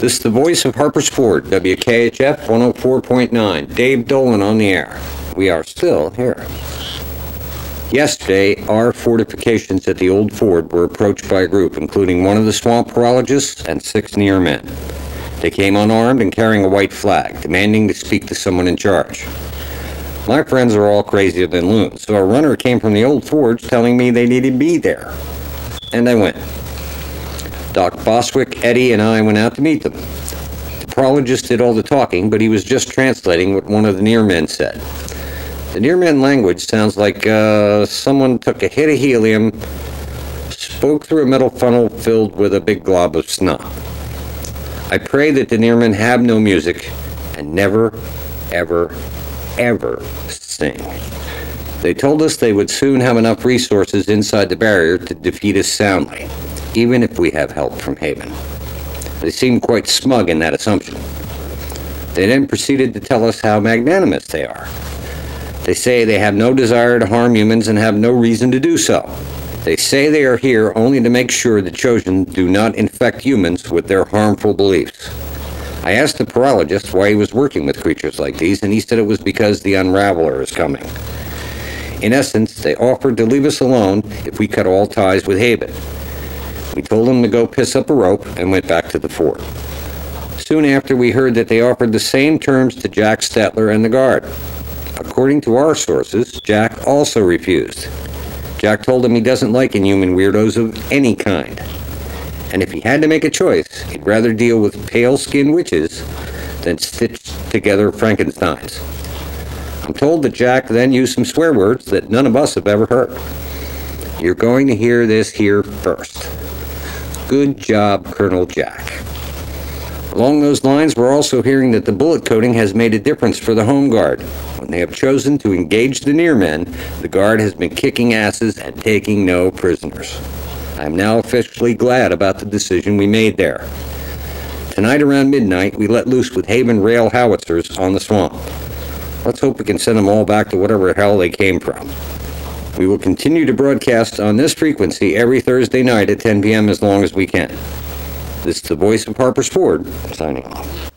This is the voice of Harper's Ford, WKHF 104.9. Dave Dolan on the air. We are still here. Yesterday, our fortifications at the old ford were approached by a group, including one of the swamp horologists and six near men. They came unarmed and carrying a white flag, demanding to speak to someone in charge. My friends are all crazier than loons, so a runner came from the old forge telling me they needed be there. And I went. Doc Boswick, Eddie, and I went out to meet them. The prologist did all the talking, but he was just translating what one of the near men said. The near men language sounds like uh, someone took a hit of helium, spoke through a metal funnel filled with a big glob of snot. I pray that the near men have no music and never, ever, ever sing. They told us they would soon have enough resources inside the barrier to defeat us soundly even if we have help from Haven. They seemed quite smug in that assumption. They then proceeded to tell us how magnanimous they are. They say they have no desire to harm humans and have no reason to do so. They say they are here only to make sure the Chosen do not infect humans with their harmful beliefs. I asked the parologist why he was working with creatures like these, and he said it was because the Unraveler is coming. In essence, they offered to leave us alone if we cut all ties with Haven. We told them to go piss up a rope and went back to the fort. Soon after, we heard that they offered the same terms to Jack Stetler and the guard. According to our sources, Jack also refused. Jack told him he doesn't like inhuman weirdos of any kind. And if he had to make a choice, he'd rather deal with pale skinned witches than stitch together Frankensteins. I'm told that Jack then used some swear words that none of us have ever heard. You're going to hear this here first. Good job, Colonel Jack. Along those lines, we're also hearing that the bullet coating has made a difference for the Home Guard. When they have chosen to engage the near men, the Guard has been kicking asses and taking no prisoners. I am now officially glad about the decision we made there. Tonight around midnight, we let loose with Haven rail howitzers on the swamp. Let's hope we can send them all back to whatever hell they came from. We will continue to broadcast on this frequency every Thursday night at 10 p.m. as long as we can. This is the voice of Harper's Ford, signing off.